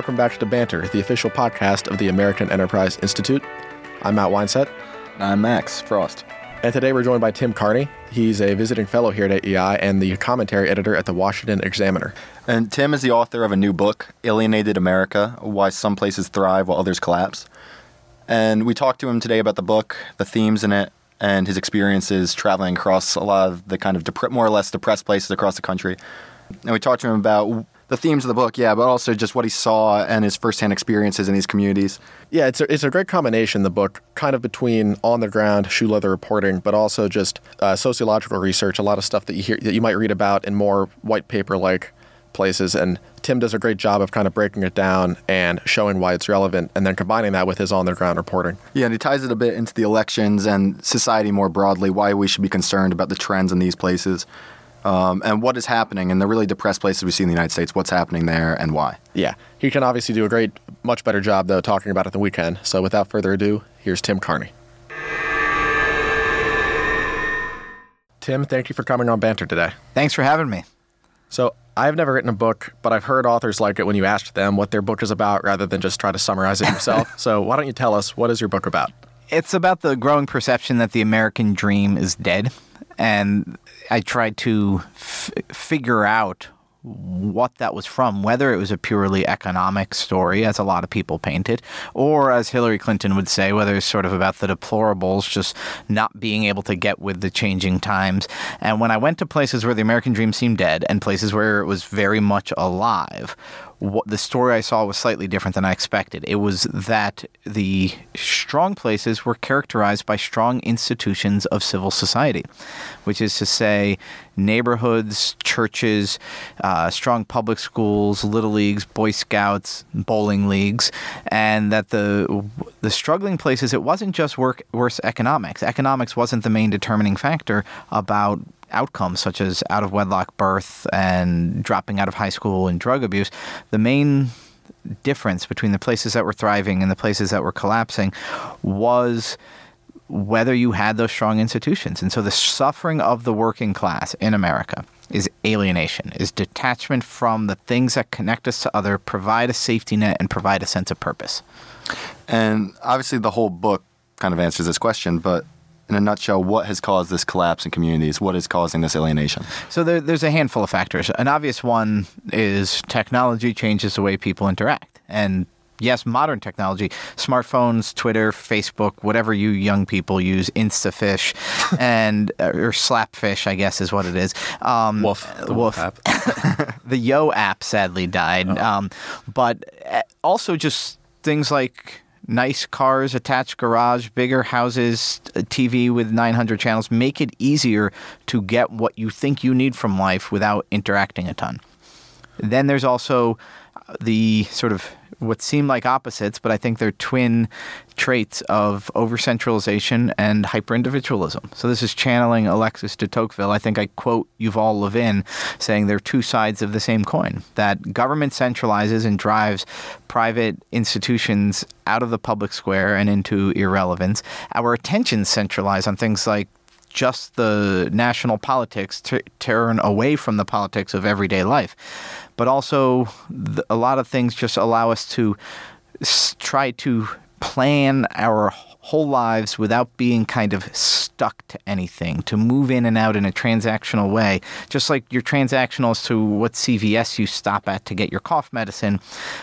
welcome back to Banter, the official podcast of the American Enterprise Institute. I'm Matt Weinset. I'm Max Frost. And today we're joined by Tim Carney. He's a visiting fellow here at AEI and the commentary editor at the Washington Examiner. And Tim is the author of a new book, Alienated America Why Some Places Thrive While Others Collapse. And we talked to him today about the book, the themes in it, and his experiences traveling across a lot of the kind of dep- more or less depressed places across the country. And we talked to him about the themes of the book, yeah, but also just what he saw and his firsthand experiences in these communities. Yeah, it's a, it's a great combination, the book, kind of between on the ground shoe leather reporting, but also just uh, sociological research, a lot of stuff that you hear that you might read about in more white paper like places. And Tim does a great job of kind of breaking it down and showing why it's relevant, and then combining that with his on the ground reporting. Yeah, and he ties it a bit into the elections and society more broadly, why we should be concerned about the trends in these places. Um, and what is happening in the really depressed places we see in the United States, what's happening there and why. Yeah, he can obviously do a great, much better job, though, talking about it than we can. So without further ado, here's Tim Carney. Tim, thank you for coming on Banter today. Thanks for having me. So, I've never written a book, but I've heard authors like it when you ask them what their book is about rather than just try to summarize it yourself. so, why don't you tell us what is your book about? It's about the growing perception that the American dream is dead. And I tried to f- figure out what that was from, whether it was a purely economic story, as a lot of people painted, or as Hillary Clinton would say, whether it's sort of about the deplorables just not being able to get with the changing times. And when I went to places where the American dream seemed dead and places where it was very much alive, what the story I saw was slightly different than I expected. It was that the strong places were characterized by strong institutions of civil society, which is to say, neighborhoods, churches, uh, strong public schools, little leagues, Boy Scouts, bowling leagues, and that the the struggling places it wasn't just work worse economics. Economics wasn't the main determining factor about outcomes such as out of wedlock birth and dropping out of high school and drug abuse, the main difference between the places that were thriving and the places that were collapsing was whether you had those strong institutions. And so the suffering of the working class in America is alienation, is detachment from the things that connect us to other, provide a safety net and provide a sense of purpose. And obviously the whole book kind of answers this question, but in a nutshell, what has caused this collapse in communities? What is causing this alienation? So there, there's a handful of factors. An obvious one is technology changes the way people interact. And yes, modern technology, smartphones, Twitter, Facebook, whatever you young people use, InstaFish, and uh, or Slapfish, I guess is what it is. Um, woof, the woof. app. the Yo app sadly died, oh. um, but uh, also just things like nice cars, attached garage, bigger houses, TV with 900 channels make it easier to get what you think you need from life without interacting a ton. Then there's also the sort of what seem like opposites, but I think they're twin traits of over centralization and hyper individualism. So this is channeling Alexis de Tocqueville. I think I quote Yuval Levin saying they're two sides of the same coin. That government centralizes and drives private institutions out of the public square and into irrelevance. Our attention centralized on things like just the national politics to turn away from the politics of everyday life but also a lot of things just allow us to try to plan our whole lives without being kind of stuck to anything, to move in and out in a transactional way. Just like you're transactional as to what CVS you stop at to get your cough medicine,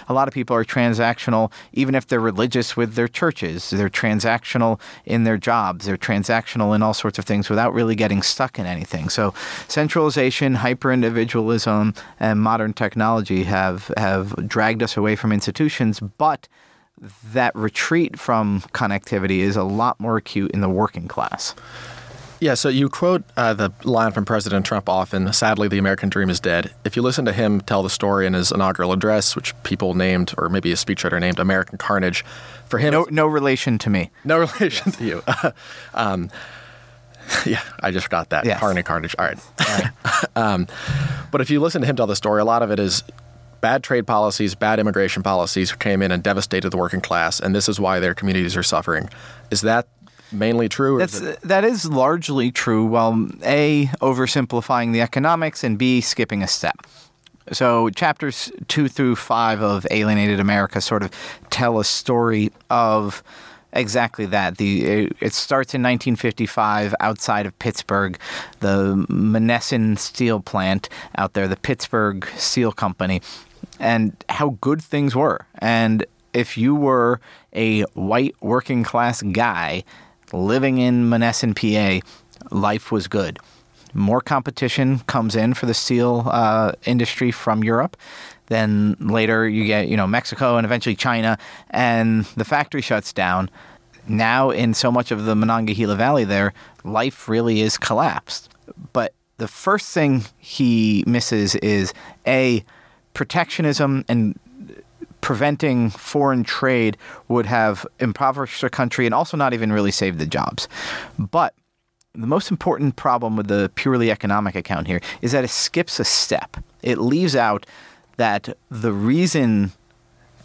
a lot of people are transactional even if they're religious with their churches. They're transactional in their jobs. They're transactional in all sorts of things without really getting stuck in anything. So centralization, hyper individualism, and modern technology have, have dragged us away from institutions, but that retreat from connectivity is a lot more acute in the working class. Yeah, so you quote uh, the line from President Trump often sadly, the American dream is dead. If you listen to him tell the story in his inaugural address, which people named, or maybe a speechwriter named American Carnage, for him. No, no relation to me. No relation to you. um, yeah, I just got that. Yes. Carnage, Carnage. All right. All right. um, but if you listen to him tell the story, a lot of it is bad trade policies, bad immigration policies came in and devastated the working class, and this is why their communities are suffering. Is that mainly true? That's, is uh, that is largely true. While A, oversimplifying the economics, and B, skipping a step. So chapters two through five of Alienated America sort of tell a story of exactly that. The uh, it starts in 1955 outside of Pittsburgh, the Monessen Steel Plant out there, the Pittsburgh Steel Company, and how good things were. And if you were a white working class guy living in Monessen, PA, life was good more competition comes in for the steel uh, industry from Europe. Then later you get, you know, Mexico and eventually China, and the factory shuts down. Now, in so much of the Monongahela Valley, there, life really is collapsed. But the first thing he misses is a protectionism and preventing foreign trade would have impoverished the country and also not even really saved the jobs. But the most important problem with the purely economic account here is that it skips a step. It leaves out that the reason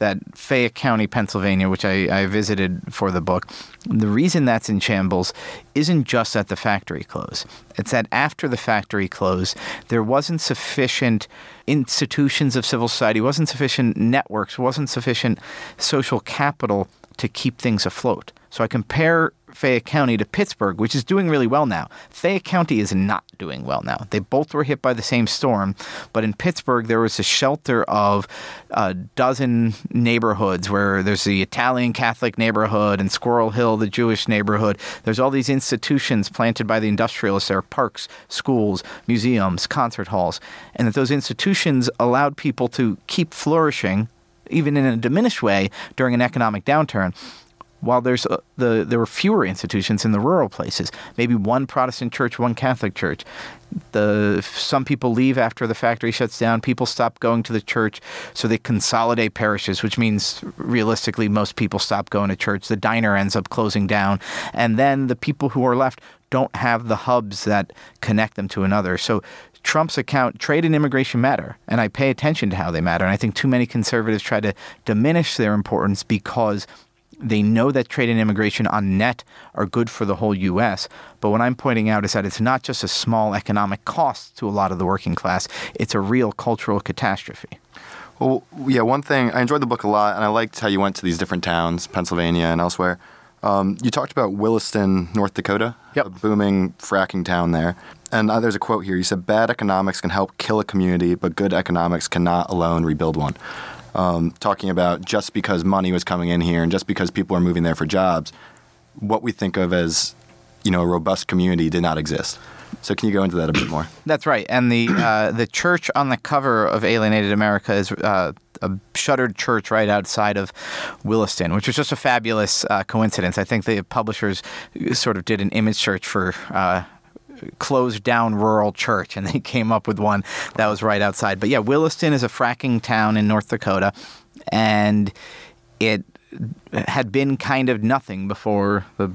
that Fayette County, Pennsylvania, which I, I, visited for the book, the reason that's in shambles isn't just that the factory closed. It's that after the factory closed, there wasn't sufficient institutions of civil society, wasn't sufficient networks, wasn't sufficient social capital to keep things afloat. So I compare Fayette County to Pittsburgh, which is doing really well now. Fayette County is not doing well now. They both were hit by the same storm, but in Pittsburgh there was a shelter of a dozen neighborhoods where there's the Italian Catholic neighborhood and Squirrel Hill, the Jewish neighborhood. There's all these institutions planted by the industrialists. There are parks, schools, museums, concert halls, and that those institutions allowed people to keep flourishing even in a diminished way during an economic downturn while there's uh, the there were fewer institutions in the rural places, maybe one Protestant church, one Catholic church. The some people leave after the factory shuts down. People stop going to the church, so they consolidate parishes, which means realistically most people stop going to church. The diner ends up closing down, and then the people who are left don't have the hubs that connect them to another. So Trump's account, trade and immigration matter, and I pay attention to how they matter. And I think too many conservatives try to diminish their importance because they know that trade and immigration on net are good for the whole U.S. But what I'm pointing out is that it's not just a small economic cost to a lot of the working class, it's a real cultural catastrophe. Well, yeah, one thing, I enjoyed the book a lot, and I liked how you went to these different towns, Pennsylvania and elsewhere. Um, you talked about Williston, North Dakota, yep. a booming fracking town there. And uh, there's a quote here. You said, Bad economics can help kill a community, but good economics cannot alone rebuild one um, talking about just because money was coming in here and just because people are moving there for jobs, what we think of as you know a robust community did not exist. So can you go into that a bit more? That's right. And the uh, the church on the cover of Alienated America is uh, a shuttered church right outside of Williston, which was just a fabulous uh, coincidence. I think the publishers sort of did an image search for uh, closed down rural church, and they came up with one that was right outside. But yeah, Williston is a fracking town in North Dakota, and it had been kind of nothing before the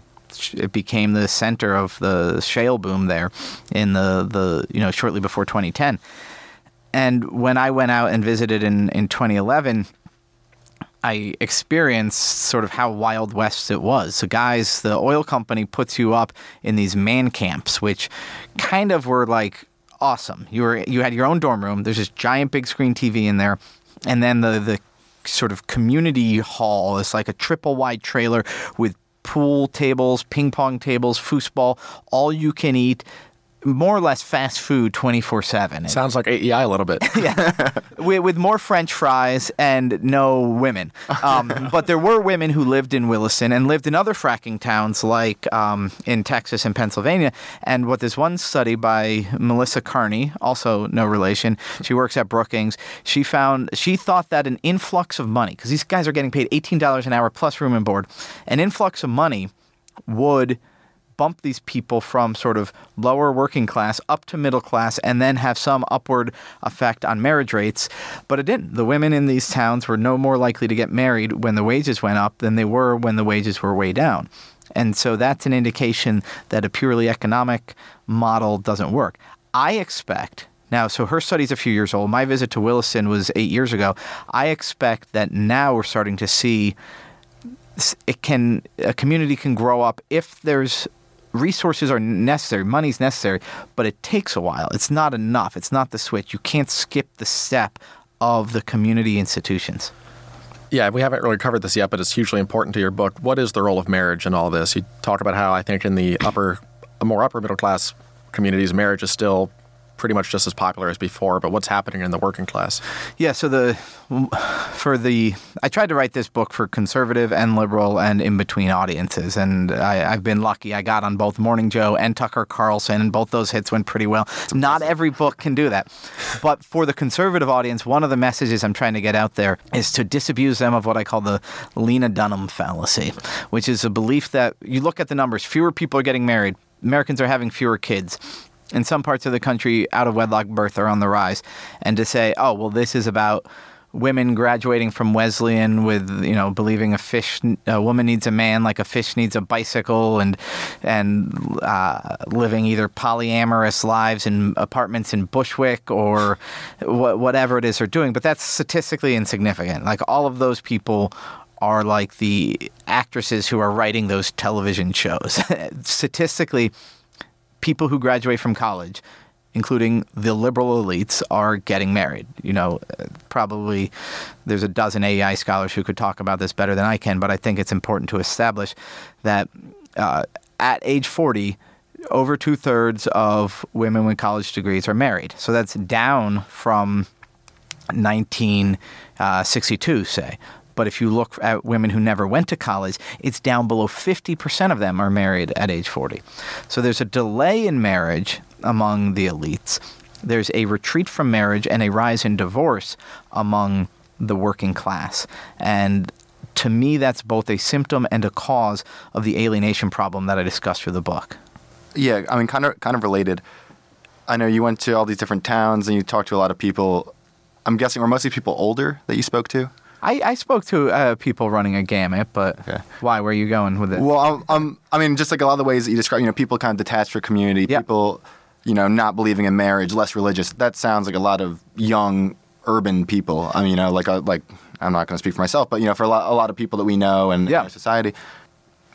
it became the center of the shale boom there in the, the you know shortly before 2010 and when I went out and visited in, in 2011 I experienced sort of how Wild West it was. So, guys, the oil company puts you up in these man camps, which kind of were like awesome. You were you had your own dorm room. There's this giant big screen TV in there, and then the the sort of community hall is like a triple wide trailer with pool tables, ping pong tables, foosball, all you can eat more or less fast food 24 7. Sounds like AEI a little bit. yeah. with, with, more French fries and no women. Um, but there were women who lived in Williston and lived in other fracking towns like um, in Texas and Pennsylvania. And what this one study by Melissa Kearney, also no relation, she works at Brookings, she found, she thought that an influx of money, because these guys are getting paid $18 an hour plus room and board, an influx of money would bump these people from sort of lower working class up to middle class and then have some upward effect on marriage rates. But it didn't. The women in these towns were no more likely to get married when the wages went up than they were when the wages were way down. And so that's an indication that a purely economic model doesn't work. I expect now, so her study's a few years old. My visit to Williston was eight years ago. I expect that now we're starting to see it can a community can grow up if there's resources are necessary, money's necessary, but it takes a while. It's not enough. It's not the switch. You can't skip the step of the community institutions. Yeah, we haven't really covered this yet, but it's hugely important to your book. What is the role of marriage in all this? You talk about how I think in the upper, more upper middle class communities, marriage is still pretty much just as popular as before, but what's happening in the working class? Yeah, so the for the I tried to write this book for conservative and liberal and in between audiences, and I, have been lucky. I got on both Morning Joe and Tucker Carlson, and both those hits went pretty well. Not every book can do that, but for the conservative audience, one of the messages I'm trying to get out there is to disabuse them of what I call the Lena Dunham fallacy, which is a belief that you look at the numbers, fewer people are getting married. Americans are having fewer kids in some parts of the country, out of wedlock birth are on the rise. And to say, oh, well, this is about women graduating from Wesleyan with you know believing a fish a woman needs a man like a fish needs a bicycle and and uh, living either polyamorous lives in apartments in Bushwick or wh- whatever it is they're doing. But that's statistically insignificant. Like all of those people are like the actresses who are writing those television shows. Statistically people who graduate from college, including the liberal elites, are getting married. You know, probably there's a dozen AEI scholars who could talk about this better than I can, but I think it's important to establish that uh, at age 40, over two thirds of women with college degrees are married. So that's down from 1962, uh, say. But if you look at women who never went to college, it's down below 50% of them are married at age 40. So there's a delay in marriage among the elites. There's a retreat from marriage and a rise in divorce among the working class. And to me, that's both a symptom and a cause of the alienation problem that I discussed through the book. Yeah, I mean, kind of, kind of related. I know you went to all these different towns and you talked to a lot of people. I'm guessing were mostly people older that you spoke to. I, I spoke to uh, people running a gamut, but why? Where are you going with it? Well, um, I mean, just like a lot of the ways that you describe, you know, people kind of detached from community, yep. people, you know, not believing in marriage, less religious. That sounds like a lot of young urban people. I mean, you know, like a, uh, like I'm not going to speak for myself, but you know, for a lot, a lot of people that we know and yeah. in our society,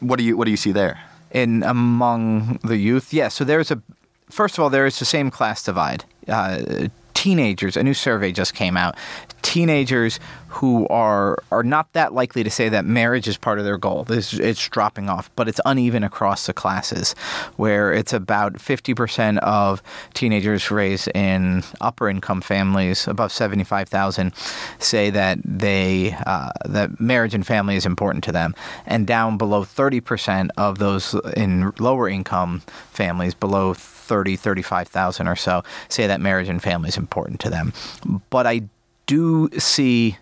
what do you what do you see there? In among the youth, yeah. So there's a first of all, there is the same class divide. Uh, teenagers, a new survey just came out. Teenagers who are are not that likely to say that marriage is part of their goal. It's, it's dropping off, but it's uneven across the classes, where it's about 50% of teenagers raised in upper income families, above 75,000, say that they uh, that marriage and family is important to them, and down below 30% of those in lower income families, below 30, 35,000 or so say that marriage and family is important to them. But I do see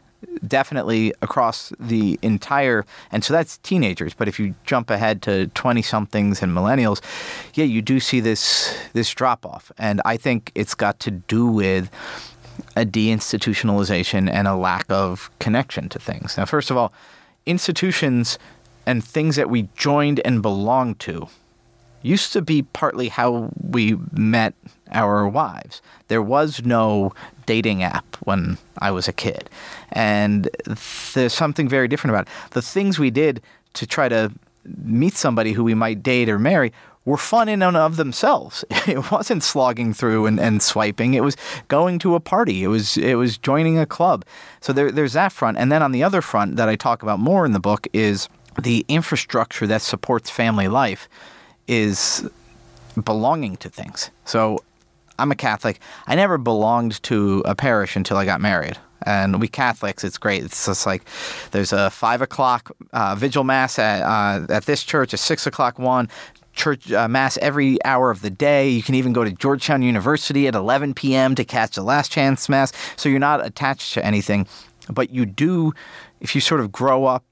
definitely across the entire and so that's teenagers but if you jump ahead to 20 somethings and millennials yeah you do see this this drop off and i think it's got to do with a deinstitutionalization and a lack of connection to things now first of all institutions and things that we joined and belonged to used to be partly how we met our wives. There was no dating app when I was a kid. And there's something very different about it. The things we did to try to meet somebody who we might date or marry were fun in and of themselves. It wasn't slogging through and, and swiping. It was going to a party. It was it was joining a club. So there, there's that front. And then on the other front that I talk about more in the book is the infrastructure that supports family life is belonging to things. So I'm a Catholic. I never belonged to a parish until I got married. And we Catholics, it's great. It's just like there's a five o'clock uh, vigil mass at, uh, at this church, a six o'clock one, church uh, mass every hour of the day. You can even go to Georgetown University at 11 p.m. to catch the last chance mass. So you're not attached to anything, but you do, if you sort of grow up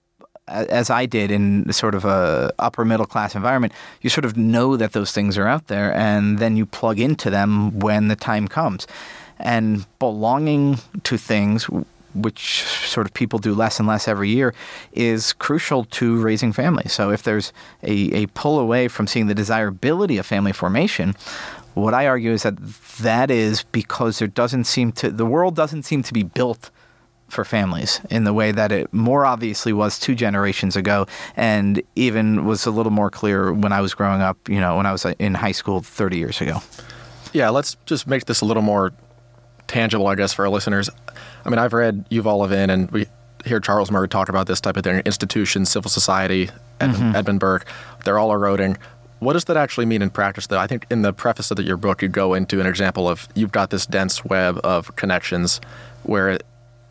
as I did in sort of a upper middle class environment, you sort of know that those things are out there, and then you plug into them when the time comes. And belonging to things, which sort of people do less and less every year, is crucial to raising families. So if there's a, a pull away from seeing the desirability of family formation, what I argue is that that is because there doesn't seem to the world doesn't seem to be built for families in the way that it more obviously was two generations ago and even was a little more clear when I was growing up, you know, when I was uh, in high school 30 years ago. Yeah, let's just make this a little more tangible, I guess, for our listeners. I mean, I've read Yuval Levin, and we hear Charles Murray talk about this type of thing institutions, civil society, Edmund, Edmund Burke. They're all eroding. What does that actually mean in practice, though? I think in the preface of your book, you go into an example of you've got this dense web of connections where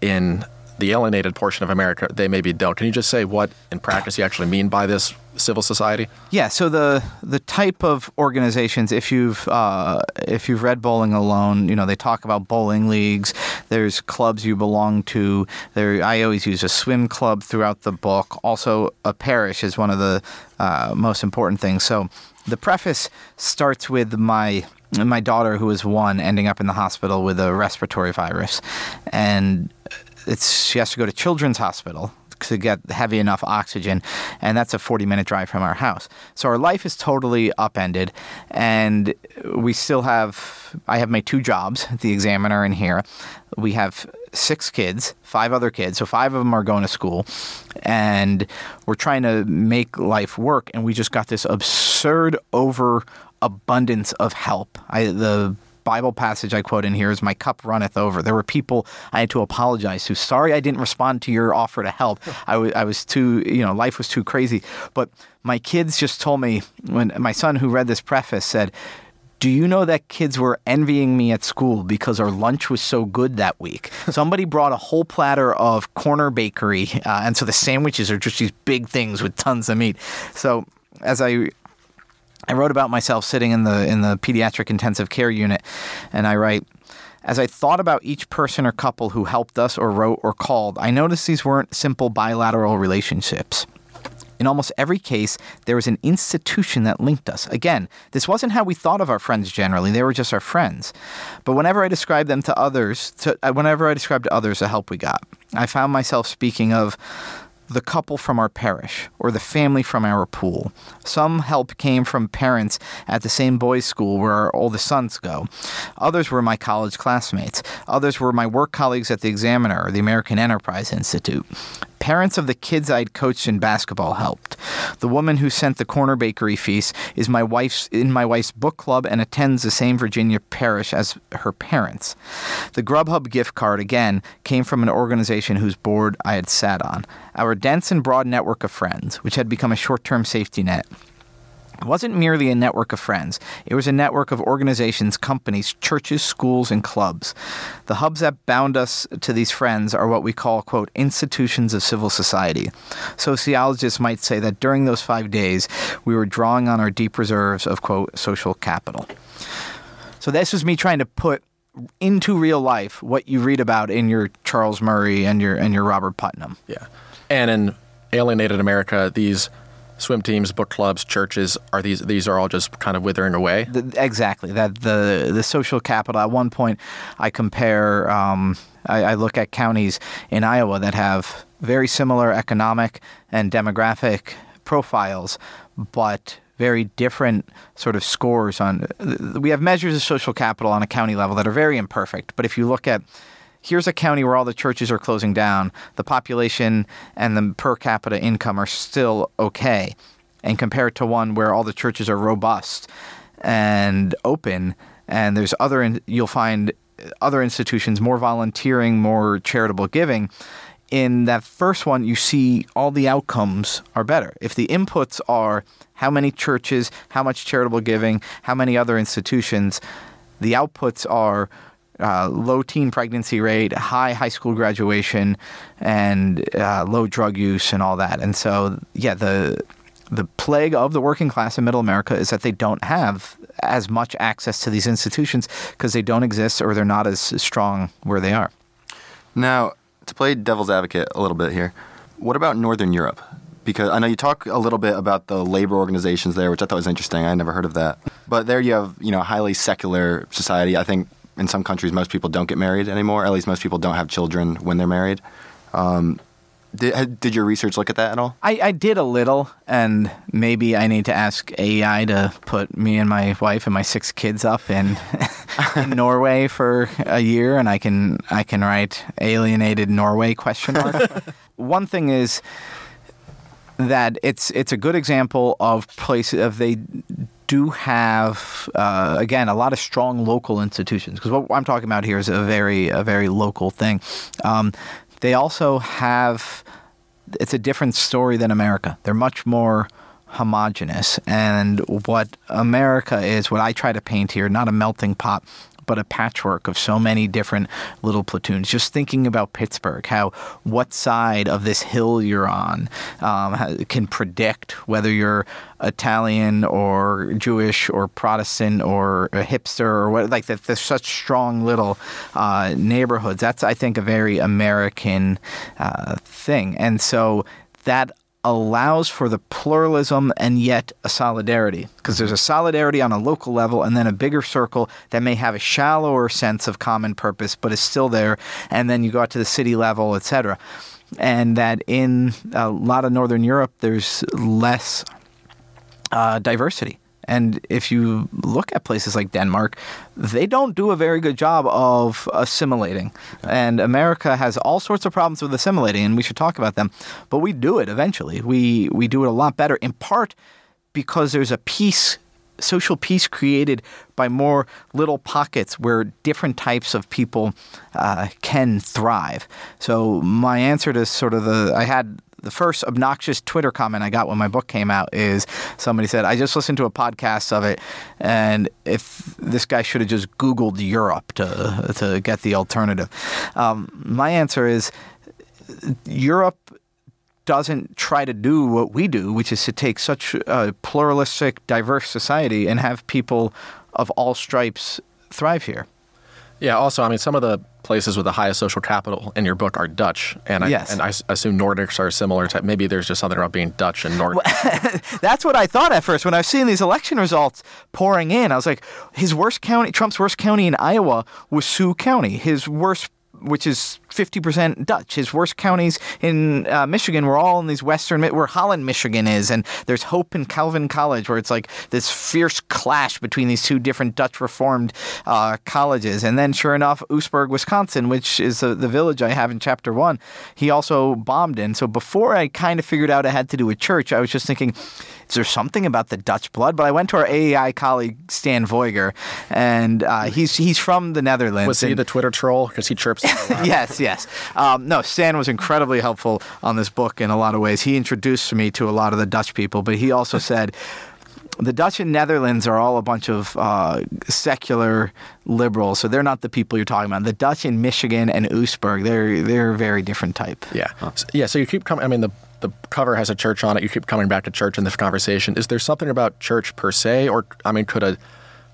in the alienated portion of America, they maybe don't. Can you just say what in practice you actually mean by this civil society? Yeah. So the the type of organizations, if you've uh, if you've read Bowling Alone, you know they talk about bowling leagues. There's clubs you belong to. There, I always use a swim club throughout the book. Also, a parish is one of the uh, most important things. So the preface starts with my my daughter, who was one, ending up in the hospital with a respiratory virus, and it's she has to go to Children's Hospital to get heavy enough oxygen, and that's a 40 minute drive from our house. So our life is totally upended, and we still have. I have my two jobs, the examiner and here. We have six kids, five other kids, so five of them are going to school, and we're trying to make life work. And we just got this absurd overabundance of help. I the Bible passage I quote in here is, My cup runneth over. There were people I had to apologize to. Sorry I didn't respond to your offer to help. I, w- I was too, you know, life was too crazy. But my kids just told me, when my son who read this preface said, do you know that kids were envying me at school because our lunch was so good that week? Somebody brought a whole platter of corner bakery, uh, and so the sandwiches are just these big things with tons of meat. So as I I wrote about myself sitting in the in the pediatric intensive care unit, and I write. As I thought about each person or couple who helped us or wrote or called, I noticed these weren't simple bilateral relationships. In almost every case, there was an institution that linked us. Again, this wasn't how we thought of our friends generally, they were just our friends. But whenever I described them to others, to, uh, whenever I described to others the help we got, I found myself speaking of the couple from our parish or the family from our pool. Some help came from parents at the same boys' school where our oldest sons go. Others were my college classmates. Others were my work colleagues at the Examiner or the American Enterprise Institute. Parents of the kids I'd coached in basketball helped. The woman who sent the corner bakery feast is my wife's in my wife's book club and attends the same Virginia parish as her parents. The Grubhub gift card again came from an organization whose board I had sat on. Our dense and broad network of friends, which had become a short-term safety net, it wasn't merely a network of friends, it was a network of organizations, companies, churches, schools, and clubs. The hubs that bound us to these friends are what we call, quote, institutions of civil society. Sociologists might say that during those five days, we were drawing on our deep reserves of, quote, social capital. So this was me trying to put into real life what you read about in your Charles Murray and your and your Robert Putnam. Yeah. And in alienated America, these swim teams, book clubs, churches are these these are all just kind of withering away. The, exactly that the the social capital. At one point, I compare. Um, I, I look at counties in Iowa that have very similar economic and demographic profiles, but very different sort of scores on. We have measures of social capital on a county level that are very imperfect. But if you look at here's a county where all the churches are closing down. The population and the per capita income are still okay. And compared to one where all the churches are robust and open, and there's other, in, you'll find other institutions more volunteering, more charitable giving. In that first one, you see all the outcomes are better. If the inputs are how many churches, how much charitable giving, how many other institutions, the outputs are uh, low teen pregnancy rate, high high school graduation, and uh, low drug use and all that. And so, yeah, the the plague of the working class in Middle America is that they don't have as much access to these institutions because they don't exist or they're not as strong where they are. Now, to play devil's advocate a little bit here, what about Northern Europe? Because I know you talk a little bit about the labor organizations there, which I thought was interesting. I never heard of that. But there you have, you know, a highly secular society. I think in some countries, most people don't get married anymore. At least most people don't have children when they're married. Um, did, did your research look at that at all? I, I did a little, and maybe I need to ask AEI to put me and my wife and my six kids up in in Norway for a year, and I can I can write alienated Norway question mark. One thing is that it's it's a good example of places of they do have uh, again a lot of strong local institutions because what I'm talking about here is a very a very local thing. Um, they also have it's a different story than America. They're much more homogenous, and what America is, what I try to paint here, not a melting pot, but a patchwork of so many different little platoons. Just thinking about Pittsburgh, how what side of this hill you're on um, can predict whether you're Italian or Jewish or Protestant or a hipster or what. Like that, there's such strong little uh, neighborhoods. That's I think a very American uh, thing, and so that allows for the pluralism and yet a solidarity. Because there's a solidarity on a local level and then a bigger circle that may have a shallower sense of common purpose but is still there. And then you go out to the city level etc and that in a lot of northern europe there's less uh, diversity and if you look at places like Denmark, they don't do a very good job of assimilating. And America has all sorts of problems with assimilating, and we should talk about them. But we do it eventually. We we do it a lot better, in part because there's a peace social peace created by more little pockets where different types of people uh, can thrive. So my answer to sort of the I had the first obnoxious Twitter comment I got when my book came out is somebody said, I just listened to a podcast of it, and if this guy should have just Googled Europe to, to get the alternative. Um, my answer is Europe doesn't try to do what we do, which is to take such a pluralistic, diverse society and have people of all stripes thrive here. Yeah. Also, I mean, some of the places with the highest social capital in your book are Dutch, and I, yes. and I assume Nordics are similar to. Maybe there's just something about being Dutch and Nordic. That's what I thought at first when I was seeing these election results pouring in. I was like, his worst county, Trump's worst county in Iowa was Sioux County. His worst which is 50% Dutch. His worst counties in uh, Michigan were all in these western, where Holland, Michigan is, and there's Hope in Calvin College, where it's like this fierce clash between these two different Dutch Reformed uh, colleges. And then, sure enough, Oostburg, Wisconsin, which is the village I have in chapter one, he also bombed in. So before I kind of figured out it had to do with church, I was just thinking, is there something about the Dutch blood? But I went to our AEI colleague Stan Veuger, and uh, he's he's from the Netherlands. Was he the Twitter troll because he chirps? yes, yes. Um, no, Stan was incredibly helpful on this book in a lot of ways. He introduced me to a lot of the Dutch people, but he also said the Dutch and Netherlands are all a bunch of uh, secular liberals, so they're not the people you're talking about. The Dutch in Michigan and Oostburg, they're they're a very different type. Yeah, huh. yeah. So you keep coming. I mean, the the cover has a church on it. You keep coming back to church in this conversation. Is there something about church per se, or I mean, could a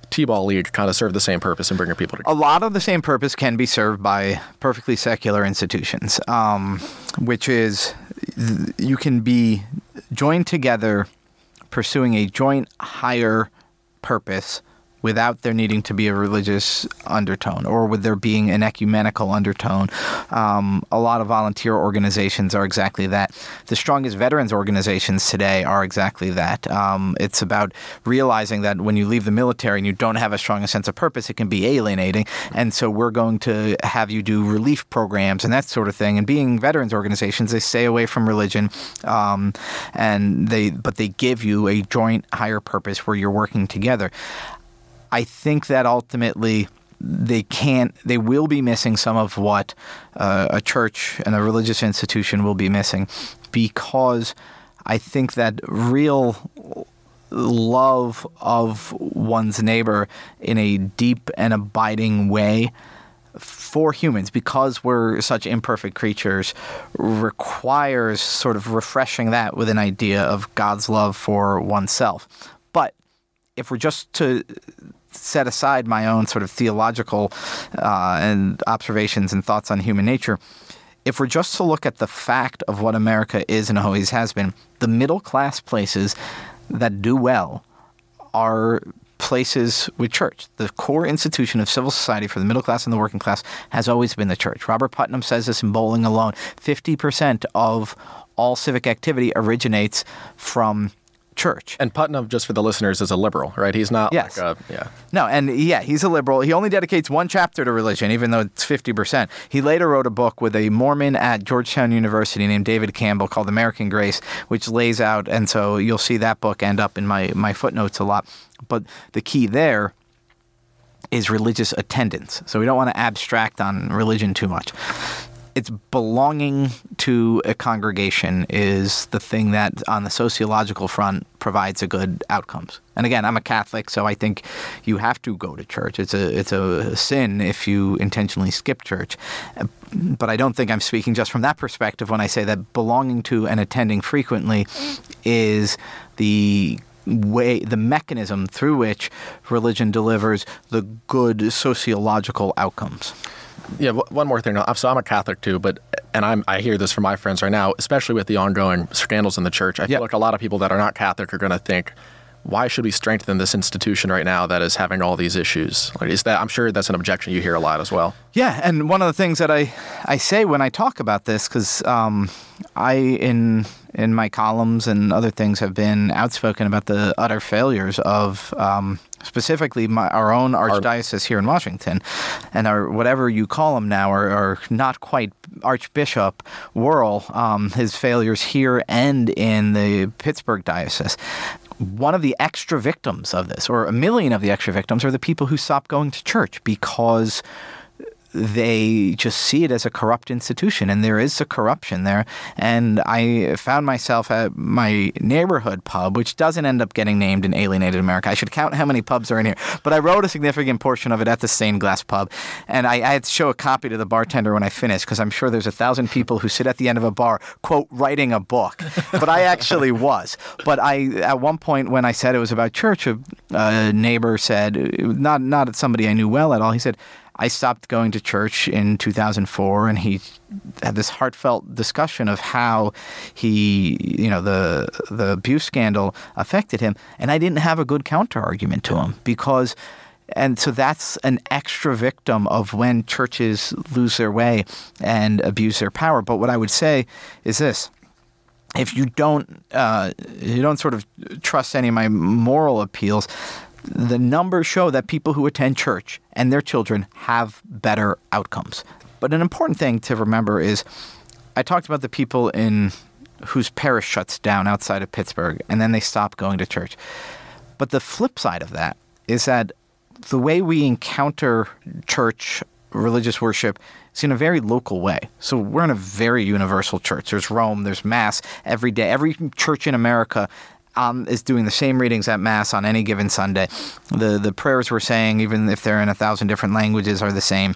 T-ball league kind of serve the same purpose in bringing people together? A lot of the same purpose can be served by perfectly secular institutions, um, which is you can be joined together pursuing a joint higher purpose without there needing to be a religious undertone or with there being an ecumenical undertone. Um, a lot of volunteer organizations are exactly that. The strongest veterans organizations today are exactly that. Um, it's about realizing that when you leave the military and you don't have a strong sense of purpose, it can be alienating. And so we're going to have you do relief programs and that sort of thing. And being veterans organizations, they stay away from religion, um, and they but they give you a joint higher purpose where you're working together. I think that ultimately they can't they will be missing some of what uh, a church and a religious institution will be missing because I think that real love of one's neighbor in a deep and abiding way for humans because we're such imperfect creatures requires sort of refreshing that with an idea of God's love for oneself. But if we're just to set aside my own sort of theological uh, and observations and thoughts on human nature, if we're just to look at the fact of what America is and always has been, the middle class places that do well are places with church. The core institution of civil society for the middle class and the working class has always been the church. Robert Putnam says this in Bowling Alone 50% of all civic activity originates from church. And Putnam, just for the listeners, is a liberal, right? He's not Yes. like a, yeah. No, and yeah, he's a liberal. He only dedicates one chapter to religion, even though it's 50%. He later wrote a book with a Mormon at Georgetown University named David Campbell called American Grace, which lays out, and so you'll see that book end up in my, my footnotes a lot. But the key there is religious attendance. So we don't want to abstract on religion too much. It's belonging to a congregation is the thing that on the sociological front provides a good outcomes. And again, I'm a Catholic, so I think you have to go to church. It's a it's a sin if you intentionally skip church. But I don't think I'm speaking just from that perspective when I say that belonging to and attending frequently is the way the mechanism through which religion delivers the good sociological outcomes. Yeah, one more thing. I'm- So I'm a Catholic too, but and I'm I hear this from my friends right now, especially with the ongoing scandals in the church. I feel Yep. like a lot of people that are not Catholic are going to think, why should we strengthen this institution right now that is having all these issues? Like, is that I'm sure that's an objection you hear a lot as well. Yeah, and one of the things that I, I say when I talk about this, because um, I in in my columns and other things have been outspoken about the utter failures of um, specifically my, our own archdiocese here in Washington, and our whatever you call him now, or, or not quite Archbishop Wuerl, um, his failures here and in the Pittsburgh diocese. One of the extra victims of this, or a million of the extra victims, are the people who stop going to church because they just see it as a corrupt institution, and there is a corruption there. And I found myself at my neighborhood pub, which doesn't end up getting named in Alienated America. I should count how many pubs are in here, but I wrote a significant portion of it at the Stained Glass Pub, and I, I had to show a copy to the bartender when I finished because I'm sure there's a thousand people who sit at the end of a bar, quote, writing a book, but I actually was. But I, at one point, when I said it was about church, a, a neighbor said, not not somebody I knew well at all. He said. I stopped going to church in 2004, and he had this heartfelt discussion of how he, you know, the the abuse scandal affected him, and I didn't have a good counter argument to him because. And so that's an extra victim of when churches lose their way and abuse their power. But what I would say is this: if you don't uh, you don't sort of trust any of my moral appeals, the numbers show that people who attend church and their children have better outcomes. But an important thing to remember is I talked about the people in whose parish shuts down outside of Pittsburgh and then they stop going to church. But the flip side of that is that the way we encounter church religious worship is in a very local way. So we're in a very universal church. There's Rome, there's Mass every day. Every church in America um, is doing the same readings at Mass on any given Sunday. The the prayers we're saying, even if they're in a thousand different languages, are the same.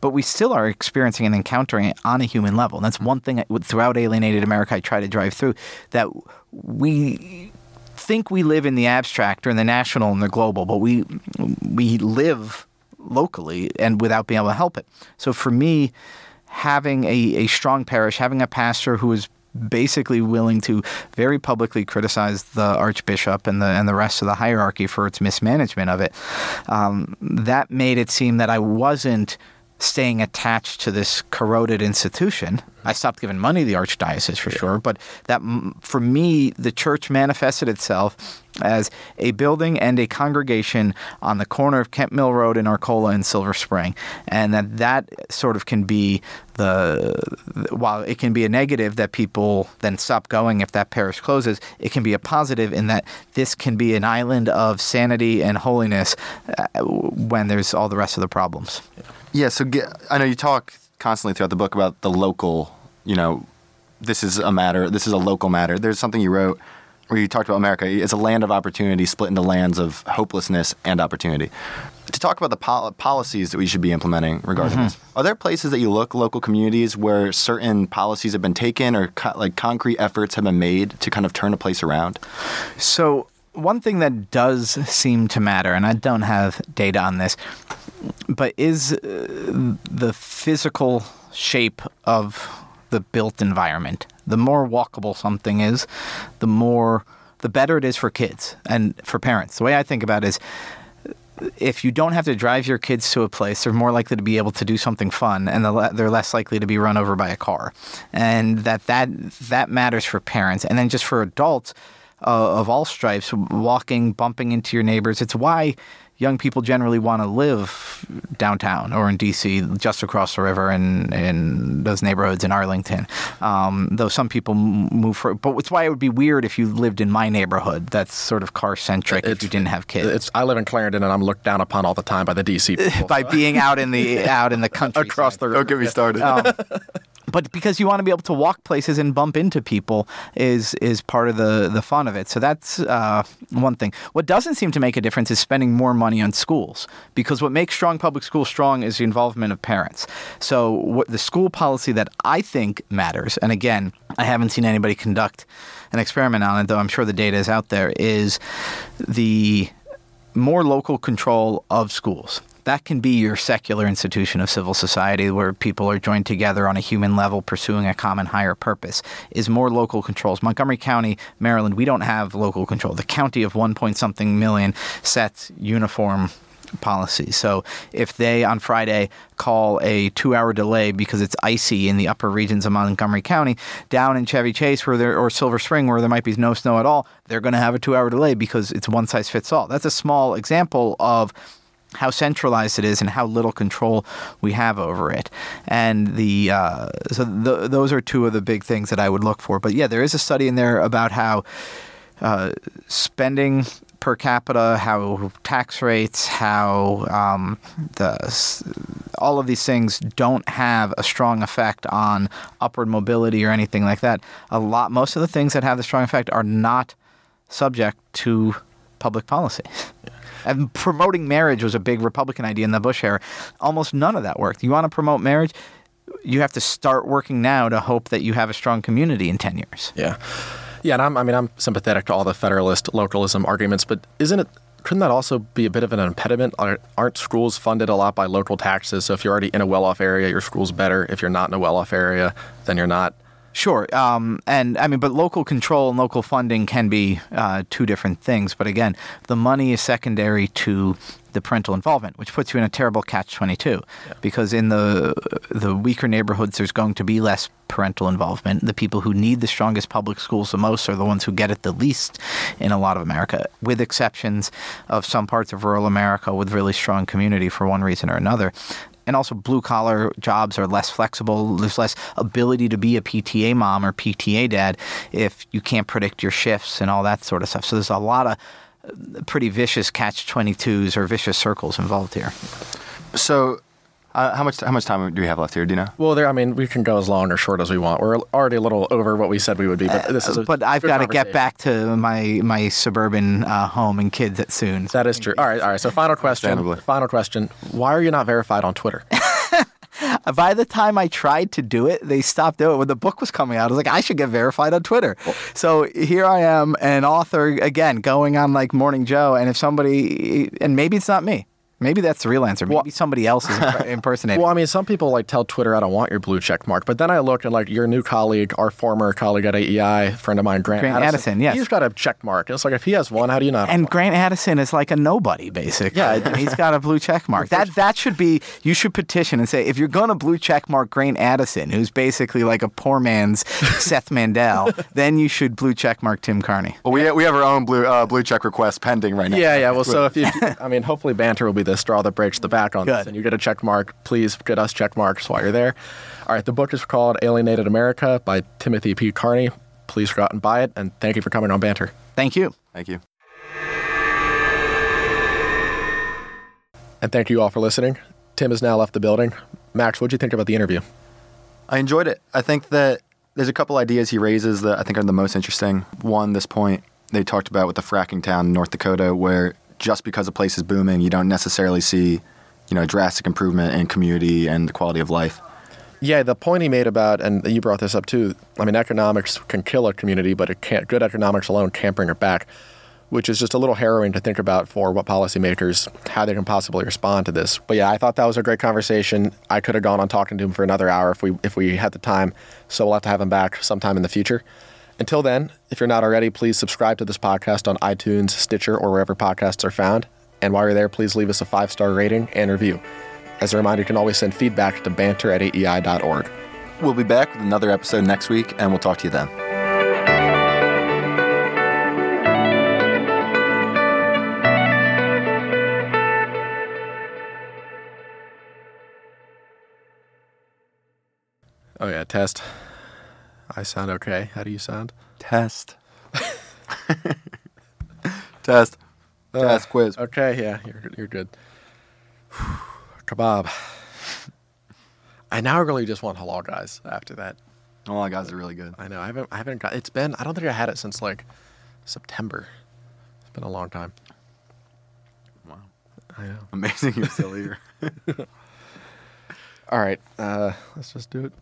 But we still are experiencing and encountering it on a human level. And that's one thing throughout Alienated America I try to drive through that we think we live in the abstract or in the national and the global, but we we live locally and without being able to help it. So for me, having a, a strong parish, having a pastor who is basically willing to very publicly criticize the archbishop and the and the rest of the hierarchy for its mismanagement of it, um, that made it seem that I wasn't staying attached to this corroded institution. I stopped giving money to the archdiocese for sure, but that for me the church manifested itself as a building and a congregation on the corner of Kent Mill Road in Arcola and Silver Spring, and that that sort of can be the while it can be a negative that people then stop going if that parish closes, it can be a positive in that this can be an island of sanity and holiness uh, when there's all the rest of the problems. Yeah, so get, I know you talk constantly throughout the book about the local, you know, this is a matter, this is a local matter. There's something you wrote where you talked about America. It's a land of opportunity split into lands of hopelessness and opportunity. To talk about the pol- policies that we should be implementing regarding mm-hmm. this, are there places that you look, local communities, where certain policies have been taken or co- like concrete efforts have been made to kind of turn a place around? So, one thing that does seem to matter, and I don't have data on this, but is uh, the physical shape of the built environment. The more walkable something is, the more the better it is for kids and for parents. The way I think about it is if you don't have to drive your kids to a place, they're more likely to be able to do something fun, and they're less likely to be run over by a car. And that that that matters for parents, and then just for adults. uh, of all stripes, walking, bumping into your neighbors. It's why young people generally want to live downtown or in DC, just across the river in, in those neighborhoods in Arlington. Um, though some people move for, but it's why it would be weird if you lived in my neighborhood. That's sort of car centric if you didn't have kids. It's I live in Clarendon and I'm looked down upon all the time by the DC people. By being out in the out in the country across the Don't get me started. but because you want to be able to walk places and bump into people is is part of the the fun of it. So that's uh, one thing. What doesn't seem to make a difference is spending more money on schools because what makes strong public schools strong is the involvement of parents. So what the school policy that I think matters, and again, I haven't seen anybody conduct an experiment on it, though I'm sure the data is out there, is the more local control of schools. That can be your secular institution of civil society where people are joined together on a human level pursuing a common higher purpose is more local controls. Montgomery County, Maryland, we don't have local control. The county of one point something million sets uniform policies. So if they on Friday call a two hour delay because it's icy in the upper regions of Montgomery County, down in Chevy Chase where there or Silver Spring where there might be no snow at all, they're going to have a two hour delay because it's one size fits all. That's a small example of how centralized it is and how little control we have over it. And the uh, so th- those are two of the big things that I would look for. But yeah, there is a study in there about how uh, spending per capita, how tax rates, how um, the all of these things don't have a strong effect on upward mobility or anything like that. A lot, most of the things that have the strong effect are not subject to public policy. And promoting marriage was a big Republican idea in the Bush era. Almost none of that worked. You want to promote marriage, you have to start working now to hope that you have a strong community in 10 years. Yeah, yeah, and I'm, I mean, I'm sympathetic to all the federalist localism arguments, but isn't it? Couldn't that also be a bit of an impediment? Aren't schools funded a lot by local taxes? So if you're already in a well-off area, your school's better. If you're not in a well-off area, then you're not. Sure. Um, and I mean, but local control and local funding can be uh, two different things. But again, the money is secondary to the parental involvement, which puts you in a terrible catch 22. Because in the, the weaker neighborhoods, there's going to be less parental involvement. The people who need the strongest public schools the most are the ones who get it the least in a lot of America, with exceptions of some parts of rural America with really strong community for one reason or another and also blue collar jobs are less flexible. There's less ability to be a PTA mom or PTA dad if you can't predict your shifts and all that sort of stuff. So there's a lot of uh, pretty vicious catch 22s or vicious circles involved here. so, uh, how much how much time do we have left here? Do you know? Well, there. I mean, we can go as long or short as we want. We're already a little over what we said we would be, but this is. A But I've got to get back to my my suburban uh, home and kids at soon. That is true. All right, all right. So, final question. Final question. Why are you not verified on Twitter? By the time I tried to do it, they stopped doing it. When the book was coming out, I was like, I should get verified on Twitter. So here I am, an author, again, going on like Morning Joe. And if somebody, and maybe it's not me, maybe that's the real answer. Maybe somebody else is impersonating. Well, I mean, some people like tell Twitter, I don't want your blue check mark. But then I look and like your new colleague, our former colleague at AEI, friend of mine, Grant, Grant Addison, yes. He's got a check mark. It's like if he has one, how do you not? and Grant Addison is like a nobody, basically. Yeah, and he's got a blue check mark. That that should be. You should petition and say if you're gonna blue check mark Grant Addison, who's basically like a poor man's Seth Mandel, then you should blue check mark Tim Carney. Well, we we have our own blue uh, blue check request pending right now. yeah, yeah. Well, so if you, I mean, hopefully banter will be the straw that breaks the back on this, and you get a check mark. Please get us check marks while you're there. All right, the book is called Alienated America by Timothy P. Carney. Please go out and buy it, and thank you for coming on Banter. Thank you. Thank you. And thank you all for listening. Tim has now left the building. Max, what'd you think about the interview? I enjoyed it. I think that there's a couple ideas he raises that I think are the most interesting. One, this point they talked about with the fracking town in North Dakota, where just because a place is booming, you don't necessarily see, you know, drastic improvement in community and the quality of life. Yeah, the point he made about, and you brought this up too. I mean, economics can kill a community, but it can't. Good economics alone can't bring it back, which is just a little harrowing to think about for what policymakers how they can possibly respond to this. But yeah, I thought that was a great conversation. I could have gone on talking to him for another hour if we if we had the time. So we'll have to have him back sometime in the future. Until then, if you're not already, please subscribe to this podcast on iTunes, Stitcher, or wherever podcasts are found. And while you're there, please leave us a five star rating and review. As a reminder, you can always send feedback to banter at aei.org. We'll be back with another episode next week, and we'll talk to you then. Oh, yeah, test. I sound okay. How do you sound? Test. Test. Test quiz. Okay, yeah, you're you're good. Kebab. I now really just want halal guys after that. Halal guys are really good. I know. I haven't I haven't got it's been I don't think I had it since like September. It's been a long time. Wow. I know. Amazing you're still here. All right. Uh let's just do it.